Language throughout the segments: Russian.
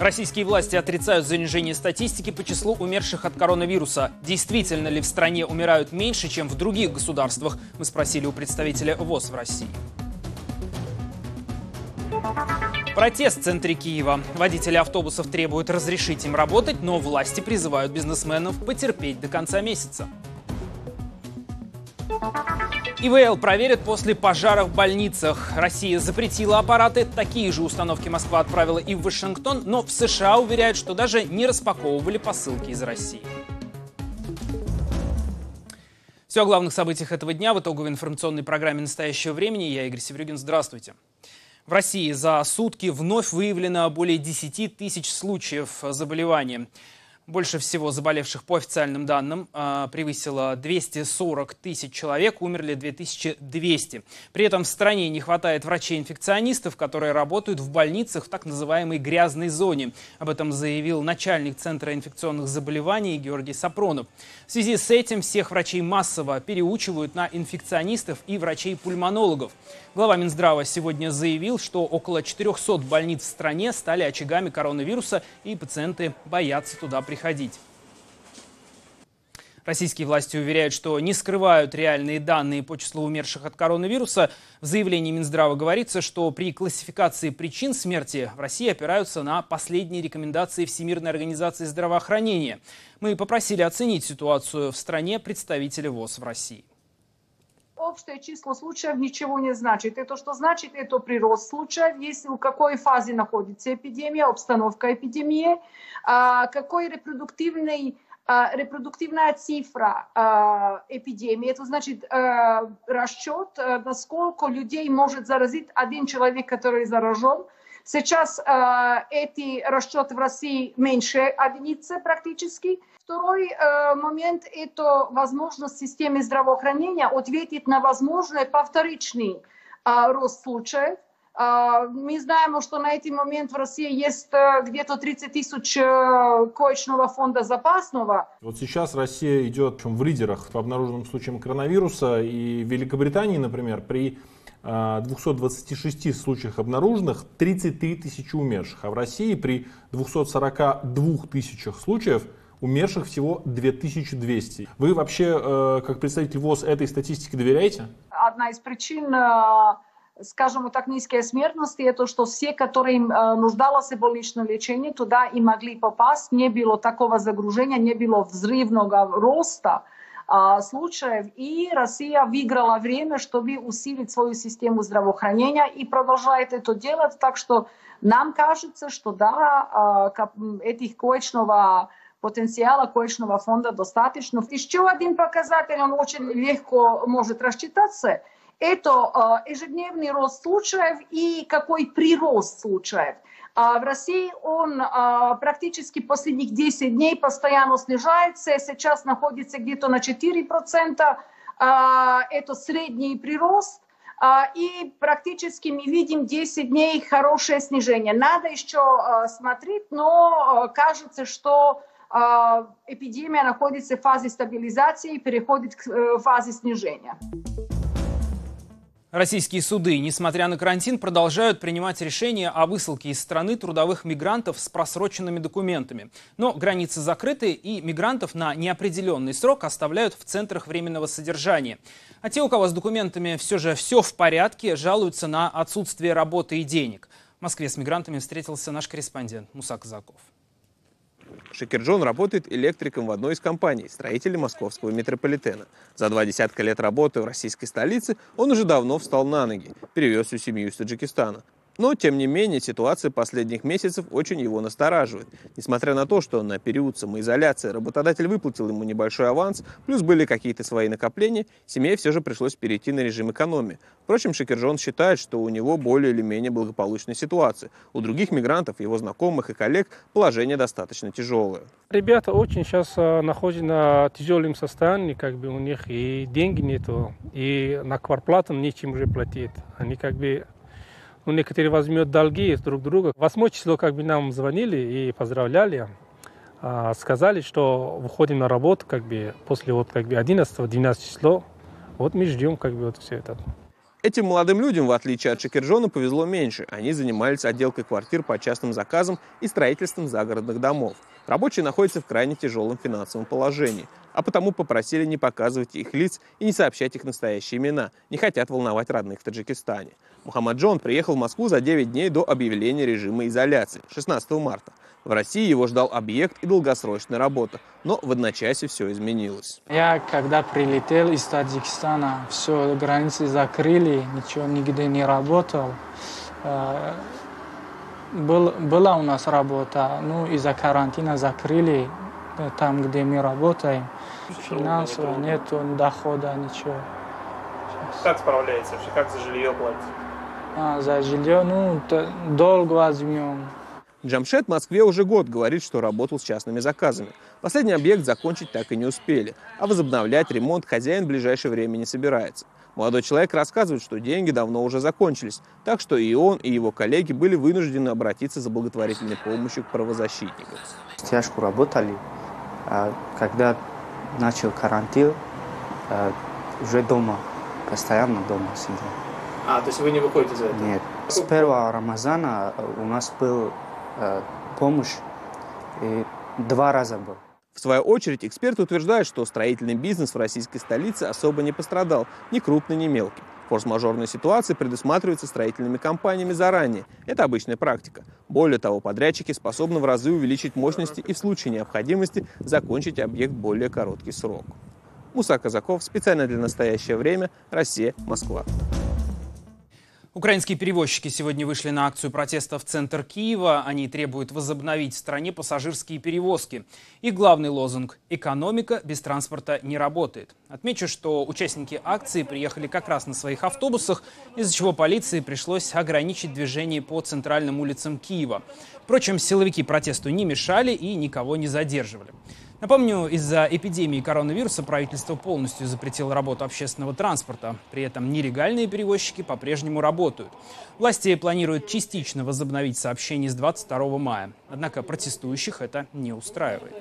Российские власти отрицают занижение статистики по числу умерших от коронавируса. Действительно ли в стране умирают меньше, чем в других государствах? Мы спросили у представителя ВОЗ в России. Протест в центре Киева. Водители автобусов требуют разрешить им работать, но власти призывают бизнесменов потерпеть до конца месяца. ИВЛ проверят после пожара в больницах. Россия запретила аппараты. Такие же установки Москва отправила и в Вашингтон, но в США уверяют, что даже не распаковывали посылки из России. Все о главных событиях этого дня в итоговой информационной программе «Настоящего времени». Я Игорь Севрюгин. Здравствуйте. В России за сутки вновь выявлено более 10 тысяч случаев заболевания. Больше всего заболевших по официальным данным а, превысило 240 тысяч человек, умерли 2200. При этом в стране не хватает врачей-инфекционистов, которые работают в больницах в так называемой грязной зоне. Об этом заявил начальник Центра инфекционных заболеваний Георгий Сапронов. В связи с этим всех врачей массово переучивают на инфекционистов и врачей-пульмонологов. Глава Минздрава сегодня заявил, что около 400 больниц в стране стали очагами коронавируса, и пациенты боятся туда приходить. Российские власти уверяют, что не скрывают реальные данные по числу умерших от коронавируса. В заявлении Минздрава говорится, что при классификации причин смерти в России опираются на последние рекомендации Всемирной организации здравоохранения. Мы попросили оценить ситуацию в стране представителя ВОЗ в России общее число случаев ничего не значит. Это что значит? Это прирост случаев, если в какой фазе находится эпидемия, обстановка эпидемии, а, какой репродуктивный а, репродуктивная цифра а, эпидемии. Это значит расчет, насколько людей может заразить один человек, который заражен. Сейчас эти расчеты в России меньше единицы практически. Второй э, момент – это возможность системы здравоохранения ответить на возможный повторичный э, рост случаев. Э, мы знаем, что на этот момент в России есть э, где-то 30 тысяч э, коечного фонда запасного. Вот сейчас Россия идет в лидерах по обнаруженным случаям коронавируса. И в Великобритании, например, при 226 э, случаях обнаруженных 33 тысячи умерших, а в России при 242 тысячах случаев – умерших всего 2200. Вы вообще, э, как представитель ВОЗ, этой статистике доверяете? Одна из причин э, скажем так, низкая смертность, это что все, которые э, нуждались в больничном лечении, туда и могли попасть, не было такого загружения, не было взрывного роста случаев, и Россия выиграла время, чтобы усилить свою систему здравоохранения и продолжает это делать, так что нам кажется, что да, этих коечного потенциала коечного фонда достаточно. Еще один показатель, он очень легко может рассчитаться, это ежедневный рост случаев и какой прирост случаев. В России он практически последних 10 дней постоянно снижается, сейчас находится где-то на 4%, это средний прирост, и практически мы видим 10 дней хорошее снижение. Надо еще смотреть, но кажется, что а, эпидемия находится в фазе стабилизации и переходит к э, фазе снижения. Российские суды, несмотря на карантин, продолжают принимать решения о высылке из страны трудовых мигрантов с просроченными документами. Но границы закрыты, и мигрантов на неопределенный срок оставляют в центрах временного содержания. А те, у кого с документами все же все в порядке, жалуются на отсутствие работы и денег. В Москве с мигрантами встретился наш корреспондент Муса Казаков. Шакирджон работает электриком в одной из компаний, строителей московского метрополитена. За два десятка лет работы в российской столице он уже давно встал на ноги, перевез всю семью из Таджикистана. Но, тем не менее, ситуация последних месяцев очень его настораживает. Несмотря на то, что на период самоизоляции работодатель выплатил ему небольшой аванс, плюс были какие-то свои накопления, семье все же пришлось перейти на режим экономии. Впрочем, Шакирджон считает, что у него более или менее благополучная ситуация. У других мигрантов, его знакомых и коллег положение достаточно тяжелое. Ребята очень сейчас а, находятся на тяжелом состоянии, как бы у них и деньги нету, и на квартплату нечем уже платить. Они как бы ну, некоторые возьмут долги друг друга. Восьмое число как бы нам звонили и поздравляли. А, сказали, что выходим на работу как бы после вот как бы 11-12 число. Вот мы ждем как бы вот все это. Этим молодым людям, в отличие от Шакирджона, повезло меньше. Они занимались отделкой квартир по частным заказам и строительством загородных домов. Рабочие находятся в крайне тяжелом финансовом положении, а потому попросили не показывать их лиц и не сообщать их настоящие имена, не хотят волновать родных в Таджикистане. Мухаммад Джон приехал в Москву за 9 дней до объявления режима изоляции, 16 марта. В России его ждал объект и долгосрочная работа, но в одночасье все изменилось. Я когда прилетел из Таджикистана, все, границы закрыли, ничего нигде не работал. Э, был, была у нас работа, ну из-за карантина закрыли э, там, где мы работаем. Финансово нету дохода, ничего. Как справляется вообще? Как за жилье платить? А, за жилье, ну, долг возьмем. Джамшет в Москве уже год говорит, что работал с частными заказами. Последний объект закончить так и не успели, а возобновлять ремонт хозяин в ближайшее время не собирается. Молодой человек рассказывает, что деньги давно уже закончились, так что и он, и его коллеги были вынуждены обратиться за благотворительной помощью к правозащитникам. Тяжко работали. А когда начал карантин, а, уже дома, постоянно дома сидел. А, то есть вы не выходите из этого? Нет. С первого Рамазана у нас был Э, помощь. И два раза был. В свою очередь, эксперты утверждают, что строительный бизнес в российской столице особо не пострадал, ни крупный, ни мелкий. Форс-мажорные ситуации предусматриваются строительными компаниями заранее. Это обычная практика. Более того, подрядчики способны в разы увеличить мощности и в случае необходимости закончить объект более короткий срок. Муса Казаков, специально для настоящее время, Россия, Москва. Украинские перевозчики сегодня вышли на акцию протеста в центр Киева. Они требуют возобновить в стране пассажирские перевозки. И главный лозунг «Экономика без транспорта не работает». Отмечу, что участники акции приехали как раз на своих автобусах, из-за чего полиции пришлось ограничить движение по центральным улицам Киева. Впрочем, силовики протесту не мешали и никого не задерживали. Напомню, из-за эпидемии коронавируса правительство полностью запретило работу общественного транспорта. При этом нелегальные перевозчики по-прежнему работают. Власти планируют частично возобновить сообщение с 22 мая. Однако протестующих это не устраивает.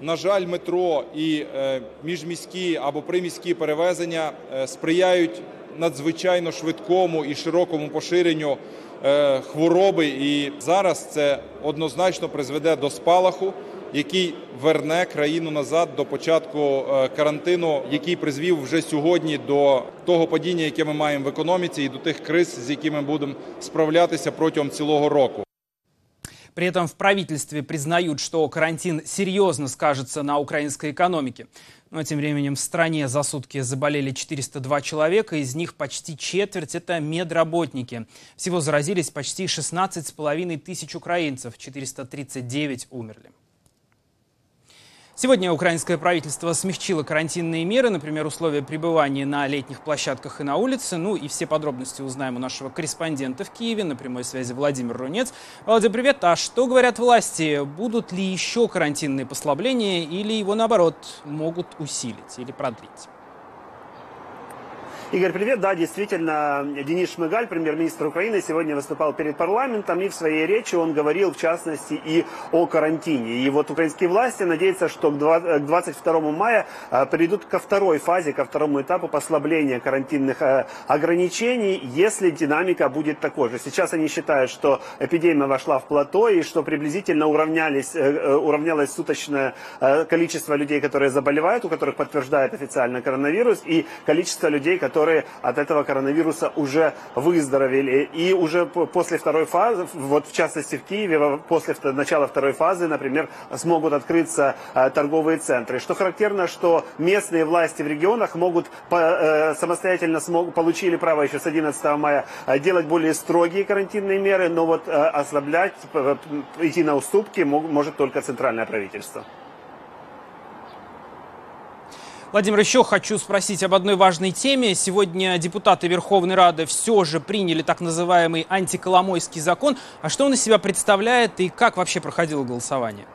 На жаль, метро і міжміські або приміські перевезення сприяють надзвичайно швидкому і широкому поширенню хвороби. І зараз це однозначно призведе до спалаху який верне країну назад до початку карантину, який призвів вже сьогодні до того падіння, яке ми маємо в економіці, і до тих криз, з якими будемо справлятися протягом цілого року. При этом в правительстве признают, что карантин серьезно скажется на украинской экономике. Но тем временем в стране за сутки заболели 402 человека, из них почти четверть – это медработники. Всего заразились почти 16,5 тысяч украинцев, 439 умерли. Сегодня украинское правительство смягчило карантинные меры, например, условия пребывания на летних площадках и на улице. Ну и все подробности узнаем у нашего корреспондента в Киеве на прямой связи Владимир Рунец. Владимир, привет. А что говорят власти? Будут ли еще карантинные послабления или его, наоборот, могут усилить или продлить? Игорь, привет. Да, действительно, Денис Шмыгаль, премьер-министр Украины, сегодня выступал перед парламентом, и в своей речи он говорил, в частности, и о карантине. И вот украинские власти надеются, что к 22 мая а, перейдут ко второй фазе, ко второму этапу послабления карантинных а, ограничений, если динамика будет такой же. Сейчас они считают, что эпидемия вошла в плато, и что приблизительно уравнялись, э, э, уравнялось суточное э, количество людей, которые заболевают, у которых подтверждает официально коронавирус, и количество людей, которые которые от этого коронавируса уже выздоровели. И уже после второй фазы, вот в частности в Киеве, после начала второй фазы, например, смогут открыться э, торговые центры. Что характерно, что местные власти в регионах могут э, самостоятельно смог, получили право еще с 11 мая э, делать более строгие карантинные меры, но вот ослаблять, идти на уступки может только центральное правительство. Владимир, еще хочу спросить об одной важной теме. Сегодня депутаты Верховной Рады все же приняли так называемый антиколомойский закон. А что он из себя представляет и как вообще проходило голосование?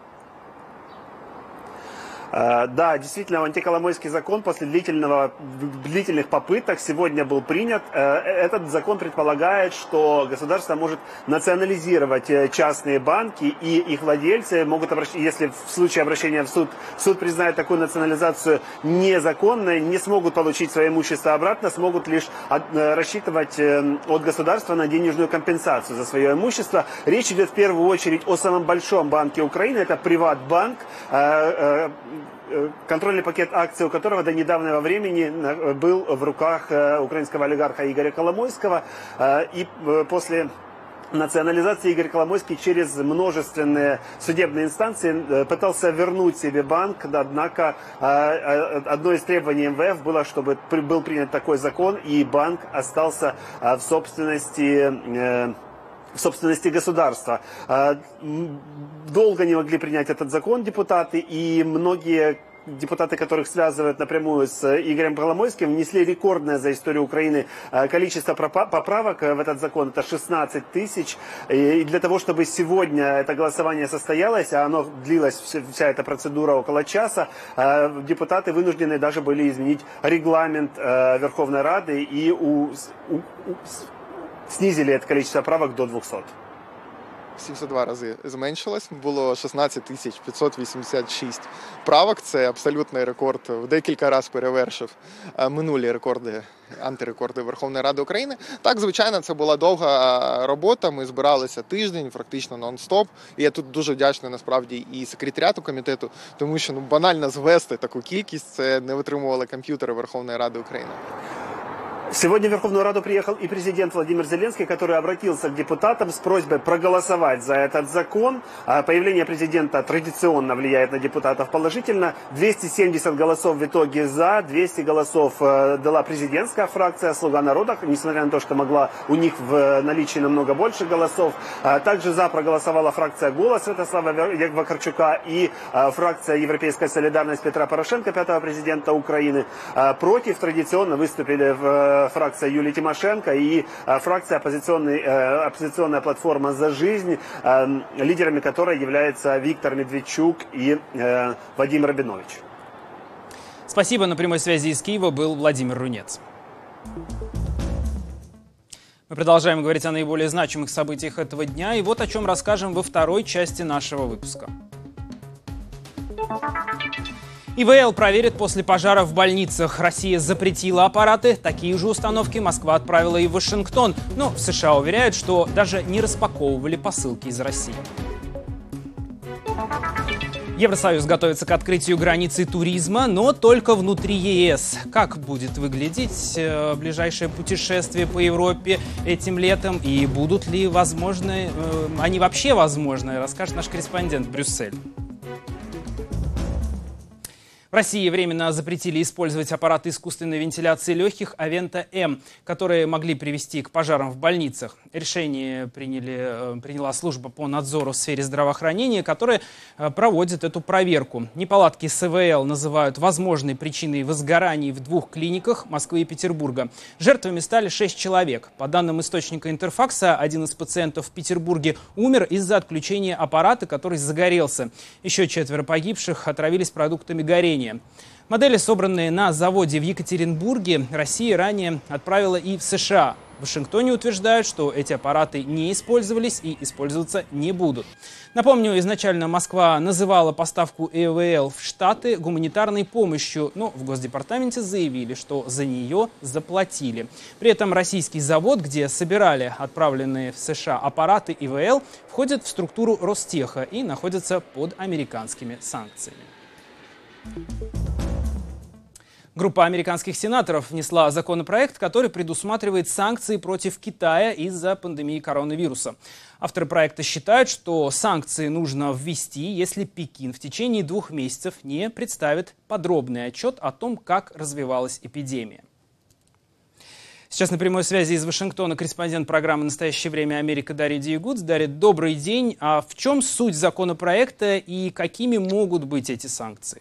Э, да, действительно, антиколомойский закон после длительного, длительных попыток сегодня был принят. Э, этот закон предполагает, что государство может национализировать э, частные банки, и их владельцы могут, если в случае обращения в суд, суд признает такую национализацию незаконной, не смогут получить свое имущество обратно, смогут лишь рассчитывать от государства на денежную компенсацию за свое имущество. Речь идет в первую очередь о самом большом банке Украины, это Приватбанк Э, контрольный пакет акций, у которого до недавнего времени э, был в руках э, украинского олигарха Игоря Коломойского. И после национализации Игорь Коломойский через множественные судебные инстанции пытался вернуть себе банк, однако одно из требований МВФ было, чтобы был принят такой закон, и банк остался в собственности в собственности государства. А, долго не могли принять этот закон депутаты, и многие депутаты, которых связывают напрямую с Игорем Коломойским, внесли рекордное за историю Украины а, количество поправок в этот закон. Это 16 тысяч. И для того, чтобы сегодня это голосование состоялось, а оно длилось, вся эта процедура около часа, депутаты вынуждены даже были изменить регламент Верховной Рады и у, у, у снизили это количество правок до 200. 72 рази зменшилось. Було 16 тисяч 586 правок. Це абсолютний рекорд. В декілька разів перевершив е, минулі рекорди, антирекорди Верховної Ради України. Так, звичайно, це була довга е, робота. Ми збиралися тиждень, практично нон-стоп. І я тут дуже вдячний насправді і секретаріату комітету, тому що ну банально звести таку кількість це не витримували комп'ютери Верховної Ради України. Сегодня в Верховную Раду приехал и президент Владимир Зеленский, который обратился к депутатам с просьбой проголосовать за этот закон. А появление президента традиционно влияет на депутатов положительно. 270 голосов в итоге за, 200 голосов э, дала президентская фракция «Слуга народа», несмотря на то, что могла у них в наличии намного больше голосов. А также за проголосовала фракция «Голос» Святослава Вакарчука и э, фракция «Европейская солидарность» Петра Порошенко, пятого президента Украины. А против традиционно выступили в э, фракция Юлии Тимошенко и э, фракция оппозиционной, э, оппозиционная платформа «За жизнь», э, лидерами которой являются Виктор Медведчук и Вадим Рабинович. Спасибо. На прямой связи из Киева был Владимир Рунец. Мы продолжаем говорить о наиболее значимых событиях этого дня. И вот о чем расскажем во второй части нашего выпуска. ИВЛ проверит после пожара в больницах. Россия запретила аппараты. Такие же установки Москва отправила и в Вашингтон. Но в США уверяют, что даже не распаковывали посылки из России. Евросоюз готовится к открытию границы туризма, но только внутри ЕС. Как будет выглядеть э, ближайшее путешествие по Европе этим летом и будут ли возможны, э, они вообще возможны, расскажет наш корреспондент Брюссель. В России временно запретили использовать аппараты искусственной вентиляции легких Авента-М, которые могли привести к пожарам в больницах. Решение приняли, э, приняла служба по надзору в сфере здравоохранения, которая э, проводит эту проверку. Неполадки с ИВЛ называют возможной причиной возгораний в двух клиниках Москвы и Петербурга. Жертвами стали шесть человек. По данным источника Интерфакса, один из пациентов в Петербурге умер из-за отключения аппарата, который загорелся. Еще четверо погибших отравились продуктами горения населения. Модели, собранные на заводе в Екатеринбурге, Россия ранее отправила и в США. В Вашингтоне утверждают, что эти аппараты не использовались и использоваться не будут. Напомню, изначально Москва называла поставку ЭВЛ в Штаты гуманитарной помощью, но в Госдепартаменте заявили, что за нее заплатили. При этом российский завод, где собирали отправленные в США аппараты ИВЛ, входит в структуру Ростеха и находится под американскими санкциями. Группа американских сенаторов внесла законопроект, который предусматривает санкции против Китая из-за пандемии коронавируса. Авторы проекта считают, что санкции нужно ввести, если Пекин в течение двух месяцев не представит подробный отчет о том, как развивалась эпидемия. Сейчас на прямой связи из Вашингтона корреспондент программы «Настоящее время Америка» Дарья Диегудс. Дарья, добрый день. А в чем суть законопроекта и какими могут быть эти санкции?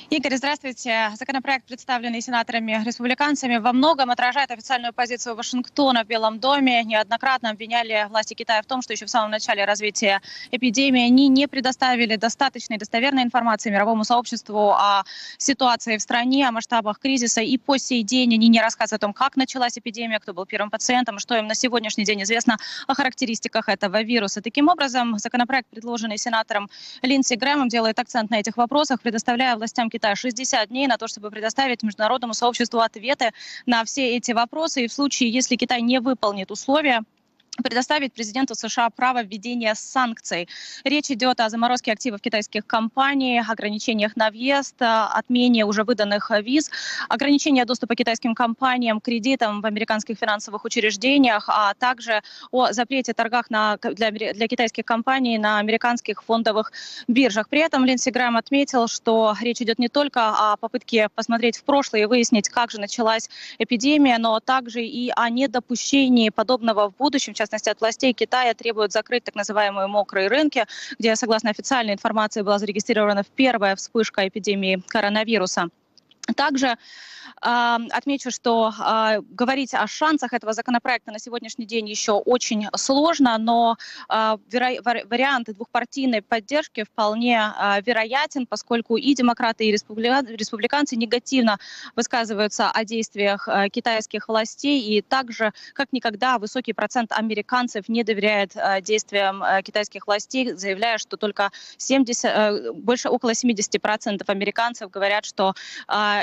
Игорь, здравствуйте. Законопроект, представленный сенаторами-республиканцами, во многом отражает официальную позицию Вашингтона в Белом доме. Неоднократно обвиняли власти Китая в том, что еще в самом начале развития эпидемии они не предоставили достаточной достоверной информации мировому сообществу о ситуации в стране, о масштабах кризиса. И по сей день они не рассказывают о том, как началась эпидемия, кто был первым пациентом, что им на сегодняшний день известно о характеристиках этого вируса. Таким образом, законопроект, предложенный сенатором Линдси Грэмом, делает акцент на этих вопросах, предоставляя властям Китая Китая 60 дней на то, чтобы предоставить международному сообществу ответы на все эти вопросы. И в случае, если Китай не выполнит условия, предоставить президенту США право введения санкций. Речь идет о заморозке активов китайских компаний, ограничениях на въезд, отмене уже выданных виз, ограничении доступа китайским компаниям кредитам в американских финансовых учреждениях, а также о запрете торгах на, для, для китайских компаний на американских фондовых биржах. При этом Линдси Грэм отметил, что речь идет не только о попытке посмотреть в прошлое и выяснить, как же началась эпидемия, но также и о недопущении подобного в будущем, частности, от властей Китая требуют закрыть так называемые мокрые рынки, где, согласно официальной информации, была зарегистрирована первая вспышка эпидемии коронавируса. Также Отмечу, что а, говорить о шансах этого законопроекта на сегодняшний день еще очень сложно, но а, вариант двухпартийной поддержки вполне а, вероятен, поскольку и демократы, и республиканцы негативно высказываются о действиях китайских властей, и также, как никогда, высокий процент американцев не доверяет действиям китайских властей, заявляя, что только 70, больше около 70% американцев говорят, что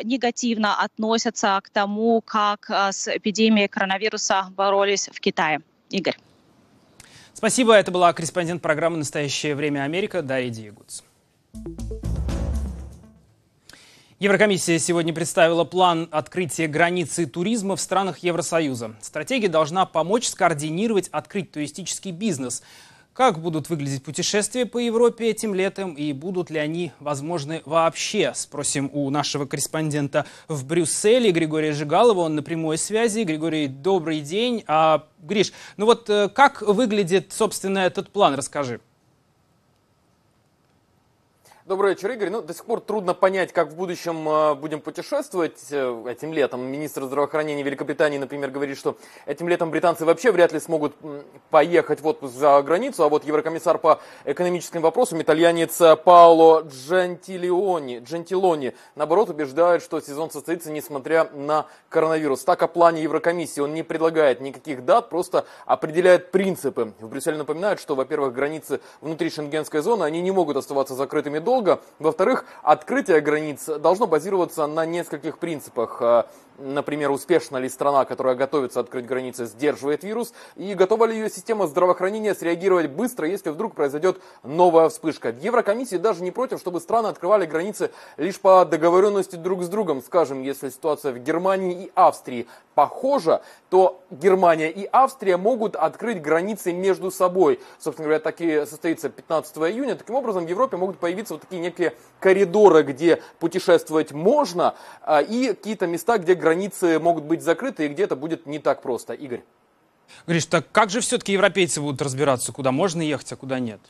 негативно относятся к тому, как э, с эпидемией коронавируса боролись в Китае. Игорь. Спасибо. Это была корреспондент программы «Настоящее время Америка» Дарья Диегуц. Еврокомиссия сегодня представила план открытия границы туризма в странах Евросоюза. Стратегия должна помочь скоординировать открыть туристический бизнес – как будут выглядеть путешествия по Европе этим летом и будут ли они возможны вообще? Спросим у нашего корреспондента в Брюсселе Григория Жигалова. Он на прямой связи. Григорий, добрый день. А, Гриш, ну вот э, как выглядит, собственно, этот план? Расскажи. Добрый вечер, Игорь. Ну, до сих пор трудно понять, как в будущем э, будем путешествовать э, этим летом. Министр здравоохранения Великобритании, например, говорит, что этим летом британцы вообще вряд ли смогут поехать в отпуск за границу. А вот еврокомиссар по экономическим вопросам, итальянец Паоло Джентилиони, Джентилони, наоборот, убеждает, что сезон состоится несмотря на коронавирус. Так о плане Еврокомиссии он не предлагает никаких дат, просто определяет принципы. В Брюсселе напоминают, что, во-первых, границы внутри шенгенской зоны, они не могут оставаться закрытыми долго, долго. Во-вторых, открытие границ должно базироваться на нескольких принципах. Например, успешна ли страна, которая готовится открыть границы, сдерживает вирус, и готова ли ее система здравоохранения среагировать быстро, если вдруг произойдет новая вспышка. В Еврокомиссии даже не против, чтобы страны открывали границы лишь по договоренности друг с другом. Скажем, если ситуация в Германии и Австрии похожа, то Германия и Австрия могут открыть границы между собой. Собственно говоря, так и состоится 15 июня. Таким образом, в Европе могут появиться вот такие некие коридоры, где путешествовать можно, а, и какие-то места, где границы могут быть закрыты, и где это будет не так просто. Игорь. Гриш, так как же все-таки европейцы будут разбираться, куда можно ехать, а куда нет?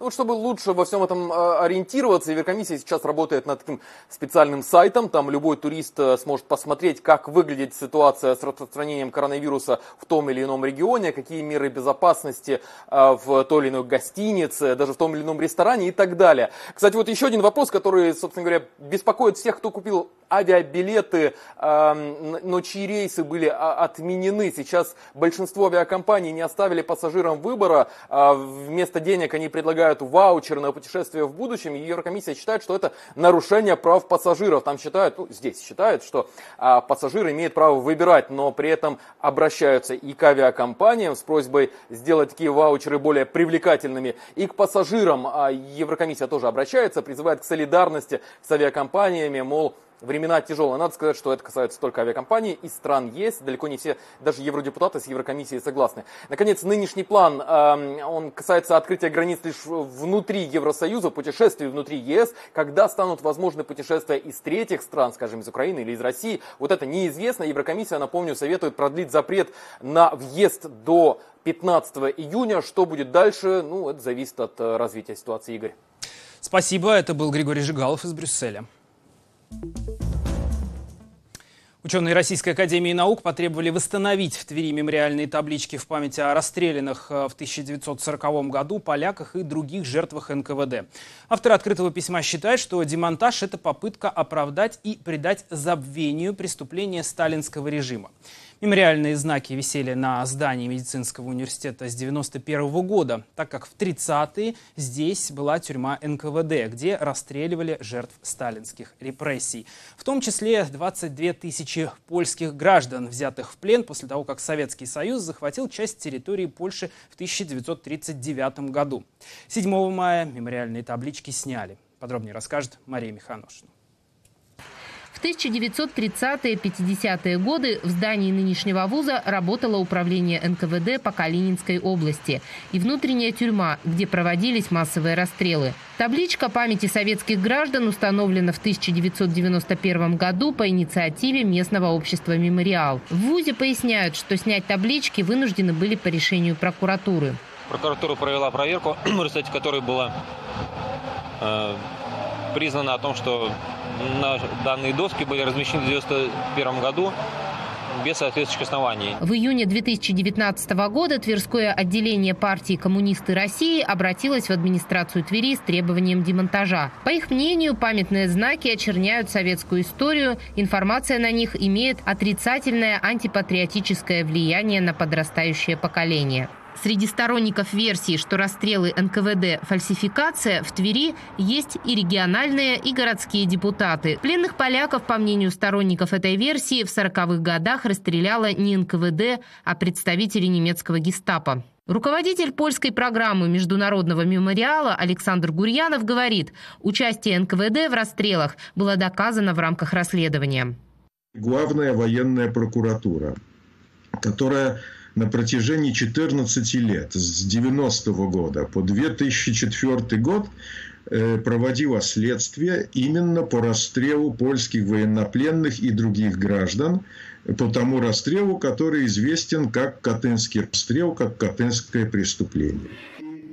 Ну, вот чтобы лучше во всем этом а, ориентироваться, Еврокомиссия сейчас работает над таким специальным сайтом. Там любой турист э, сможет посмотреть, как выглядит ситуация с распространением коронавируса в том или ином регионе, какие меры безопасности а, в той или иной гостинице, даже в том или ином ресторане и так далее. Кстати, вот еще один вопрос, который, собственно говоря, беспокоит всех, кто купил авиабилеты, но чьи рейсы были а, отменены. Сейчас большинство авиакомпаний не оставили пассажирам выбора. Вместо денег они предлагают ваучер на путешествие в будущем, Еврокомиссия считает, что это нарушение прав пассажиров. Там считают, ну, здесь считают, что а, пассажир имеет право выбирать, но при этом обращаются и к авиакомпаниям с просьбой сделать такие ваучеры более привлекательными, и к пассажирам. А Еврокомиссия тоже обращается, призывает к солидарности с авиакомпаниями, мол, времена тяжелые. Надо сказать, что это касается только авиакомпаний и стран есть. Далеко не все, даже евродепутаты с Еврокомиссией согласны. Наконец, нынешний план, э, он касается открытия границ лишь внутри Евросоюза, путешествий внутри ЕС. Когда станут возможны путешествия из третьих стран, скажем, из Украины или из России, вот это неизвестно. Еврокомиссия, напомню, советует продлить запрет на въезд до 15 июня. Что будет дальше, ну, это зависит от э, развития ситуации, Игорь. Спасибо. Это был Григорий Жигалов из Брюсселя. Ученые Российской Академии Наук потребовали восстановить в Твери мемориальные таблички в памяти о расстрелянных э, в 1940 году поляках и других жертвах НКВД. Автор открытого письма считает, что демонтаж – это попытка оправдать и придать забвению преступления сталинского режима. Мемориальные знаки висели на здании медицинского университета с 1991 года, так как в 30-е здесь была тюрьма НКВД, где расстреливали жертв сталинских репрессий. В том числе 22 тысячи польских граждан, взятых в плен после того, как Советский Союз захватил часть территории Польши в 1939 году. 7 мая мемориальные таблички сняли. Подробнее расскажет Мария Миханошина. В 1930-50-е годы в здании нынешнего вуза работало управление НКВД по Калининской области и внутренняя тюрьма, где проводились массовые расстрелы. Табличка памяти советских граждан установлена в 1991 году по инициативе местного общества «Мемориал». В ВУЗе поясняют, что снять таблички вынуждены были по решению прокуратуры. Прокуратура провела проверку, в результате которой было э, признано о том, что данные доски были размещены в 1991 году без соответствующих оснований. В июне 2019 года Тверское отделение партии «Коммунисты России» обратилось в администрацию Твери с требованием демонтажа. По их мнению, памятные знаки очерняют советскую историю, информация на них имеет отрицательное антипатриотическое влияние на подрастающее поколение. Среди сторонников версии, что расстрелы НКВД – фальсификация, в Твери есть и региональные, и городские депутаты. Пленных поляков, по мнению сторонников этой версии, в 40-х годах расстреляла не НКВД, а представители немецкого гестапо. Руководитель польской программы Международного мемориала Александр Гурьянов говорит, участие НКВД в расстрелах было доказано в рамках расследования. Главная военная прокуратура, которая на протяжении 14 лет, с 90 -го года по 2004 год, э, проводила следствие именно по расстрелу польских военнопленных и других граждан, по тому расстрелу, который известен как Катынский расстрел, как Катынское преступление.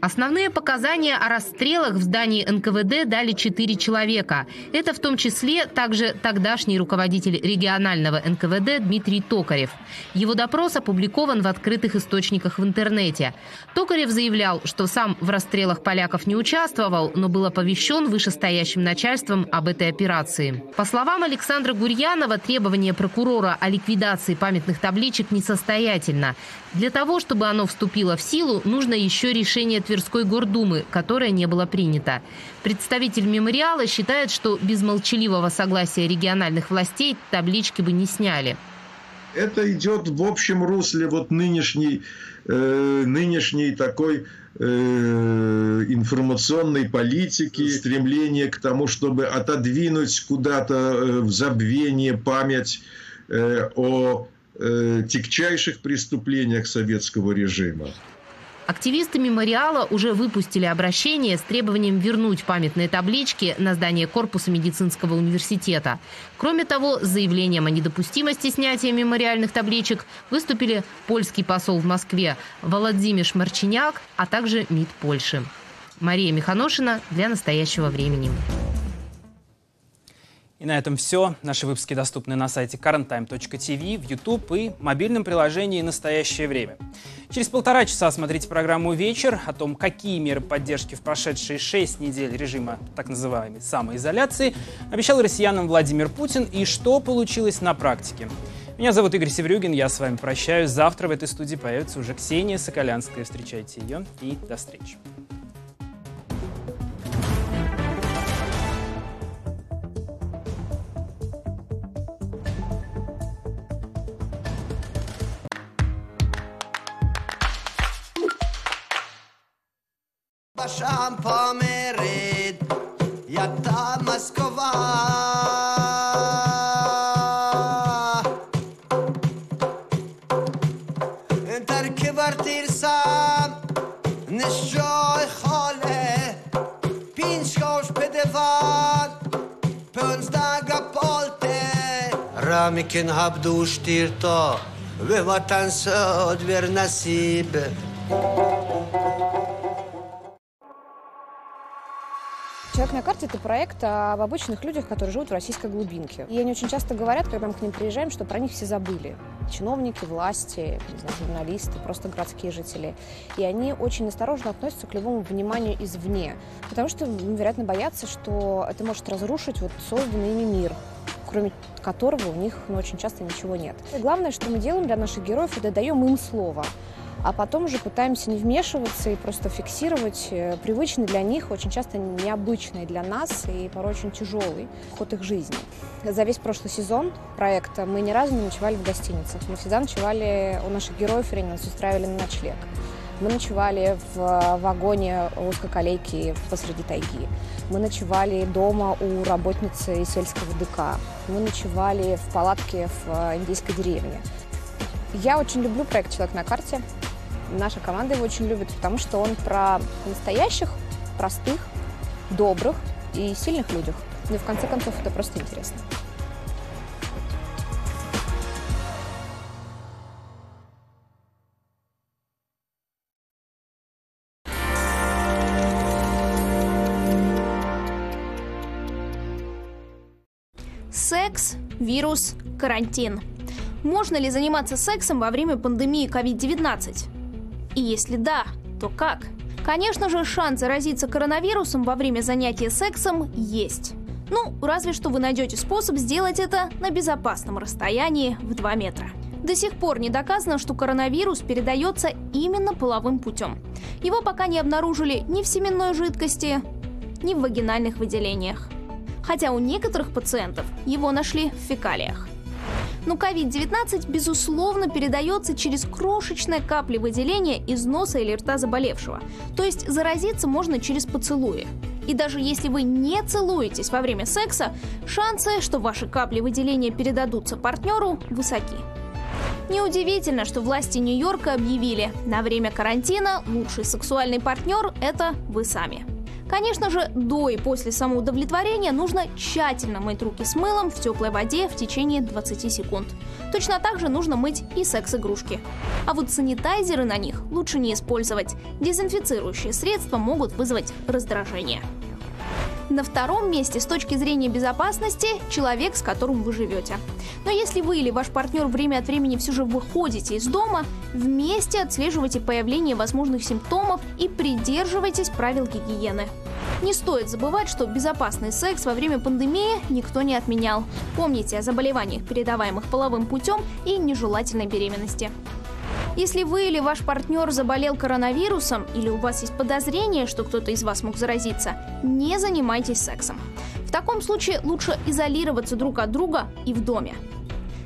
Основные показания о расстрелах в здании НКВД дали четыре человека. Это в том числе также тогдашний руководитель регионального НКВД Дмитрий Токарев. Его допрос опубликован в открытых источниках в интернете. Токарев заявлял, что сам в расстрелах поляков не участвовал, но был оповещен вышестоящим начальством об этой операции. По словам Александра Гурьянова, требование прокурора о ликвидации памятных табличек несостоятельно. Для того, чтобы оно вступило в силу, нужно еще решение Тверской гордумы, которое не было принято. Представитель мемориала считает, что без молчаливого согласия региональных властей таблички бы не сняли. Это идет в общем русле вот нынешней, э, нынешней такой э, информационной политики, стремление к тому, чтобы отодвинуть куда-то э, в забвение память э, о э, тягчайших преступлениях советского режима. Активисты мемориала уже выпустили обращение с требованием вернуть памятные таблички на здание корпуса медицинского университета. Кроме того, с заявлением о недопустимости снятия мемориальных табличек выступили польский посол в Москве Володимир Марчиняк, а также МИД Польши. Мария Миханошина для настоящего времени. И на этом все. Наши выпуски доступны на сайте currenttime.tv, в YouTube и мобильном приложении «Настоящее время». Через полтора часа смотрите программу «Вечер» о том, какие меры поддержки в прошедшие шесть недель режима так называемой самоизоляции обещал россиянам Владимир Путин и что получилось на практике. Меня зовут Игорь Севрюгин, я с вами прощаюсь. Завтра в этой студии появится уже Ксения Соколянская. Встречайте ее и до встречи. باشم پا میرید یتا مسکووا در که بر تیرسم نشجای خاله پینش کاش پدوان پنزدگا پالته رامکن هبدوش تیرتا به وطن سود ور نصیب «Человек на карте» — это проект об обычных людях, которые живут в российской глубинке. И они очень часто говорят, когда мы к ним приезжаем, что про них все забыли. Чиновники, власти, знаю, журналисты, просто городские жители. И они очень осторожно относятся к любому вниманию извне. Потому что, вероятно, боятся, что это может разрушить вот созданный ими мир кроме которого у них ну, очень часто ничего нет. И главное, что мы делаем для наших героев, это даем им слово а потом уже пытаемся не вмешиваться и просто фиксировать э, привычный для них, очень часто необычный для нас и порой очень тяжелый ход их жизни. За весь прошлый сезон проекта мы ни разу не ночевали в гостиницах. Мы всегда ночевали у наших героев, или нас устраивали на ночлег. Мы ночевали в вагоне узкоколейки посреди тайги. Мы ночевали дома у работницы сельского ДК. Мы ночевали в палатке в э, индийской деревне. Я очень люблю проект «Человек на карте». Наша команда его очень любит, потому что он про настоящих, простых, добрых и сильных людях. Ну и в конце концов это просто интересно. Секс, вирус, карантин. Можно ли заниматься сексом во время пандемии COVID-19? И если да, то как? Конечно же, шанс заразиться коронавирусом во время занятия сексом есть. Ну, разве что вы найдете способ сделать это на безопасном расстоянии в 2 метра. До сих пор не доказано, что коронавирус передается именно половым путем. Его пока не обнаружили ни в семенной жидкости, ни в вагинальных выделениях. Хотя у некоторых пациентов его нашли в фекалиях. Но COVID-19, безусловно, передается через крошечные капли выделения из носа или рта заболевшего. То есть заразиться можно через поцелуи. И даже если вы не целуетесь во время секса, шансы, что ваши капли выделения передадутся партнеру, высоки. Неудивительно, что власти Нью-Йорка объявили, на время карантина лучший сексуальный партнер – это вы сами. Конечно же, до и после самоудовлетворения нужно тщательно мыть руки с мылом в теплой воде в течение 20 секунд. Точно так же нужно мыть и секс-игрушки. А вот санитайзеры на них лучше не использовать. Дезинфицирующие средства могут вызвать раздражение. На втором месте с точки зрения безопасности человек, с которым вы живете. Но если вы или ваш партнер время от времени все же выходите из дома, вместе отслеживайте появление возможных симптомов и придерживайтесь правил гигиены. Не стоит забывать, что безопасный секс во время пандемии никто не отменял. Помните о заболеваниях, передаваемых половым путем и нежелательной беременности. Если вы или ваш партнер заболел коронавирусом или у вас есть подозрение, что кто-то из вас мог заразиться, не занимайтесь сексом. В таком случае лучше изолироваться друг от друга и в доме.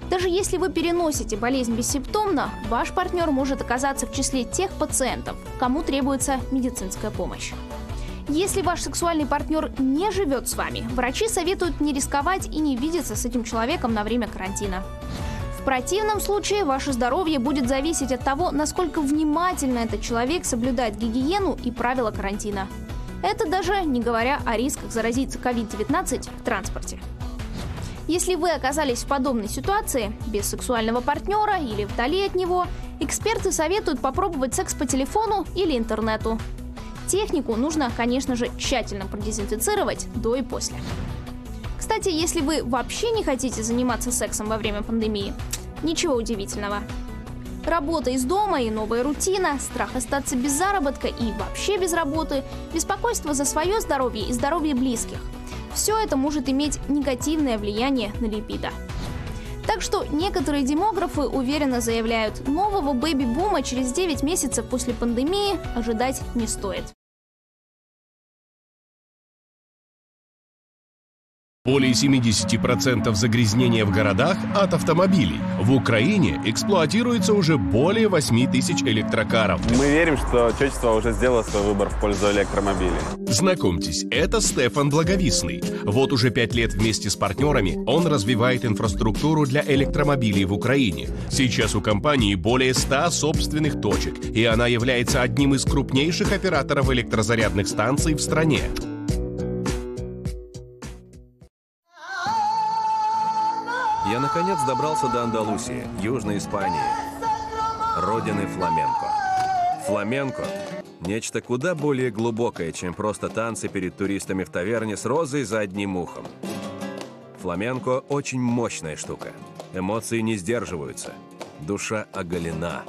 Даже если вы переносите болезнь бессимптомно, ваш партнер может оказаться в числе тех пациентов, кому требуется медицинская помощь. Если ваш сексуальный партнер не живет с вами, врачи советуют не рисковать и не видеться с этим человеком на время карантина. В противном случае ваше здоровье будет зависеть от того, насколько внимательно этот человек соблюдает гигиену и правила карантина. Это даже не говоря о рисках заразиться COVID-19 в транспорте. Если вы оказались в подобной ситуации, без сексуального партнера или вдали от него, эксперты советуют попробовать секс по телефону или интернету. Технику нужно, конечно же, тщательно продезинфицировать до и после. Кстати, если вы вообще не хотите заниматься сексом во время пандемии, ничего удивительного. Работа из дома и новая рутина, страх остаться без заработка и вообще без работы, беспокойство за свое здоровье и здоровье близких. Все это может иметь негативное влияние на либидо. Так что некоторые демографы уверенно заявляют, нового бэби-бума через 9 месяцев после пандемии ожидать не стоит. Более 70% загрязнения в городах от автомобилей. В Украине эксплуатируется уже более 8 тысяч электрокаров. Мы верим, что человечество уже сделало свой выбор в пользу электромобилей. Знакомьтесь, это Стефан Благовисный. Вот уже пять лет вместе с партнерами он развивает инфраструктуру для электромобилей в Украине. Сейчас у компании более 100 собственных точек, и она является одним из крупнейших операторов электрозарядных станций в стране. Я наконец добрался до Андалусии, Южной Испании, родины фламенко. Фламенко Нечто куда более глубокое, чем просто танцы перед туристами в таверне с розой за одним ухом. Фламенко – очень мощная штука. Эмоции не сдерживаются. Душа оголена.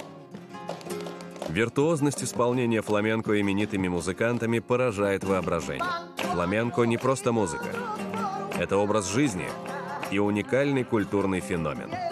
Виртуозность исполнения фламенко именитыми музыкантами поражает воображение. Фламенко не просто музыка. Это образ жизни и уникальный культурный феномен –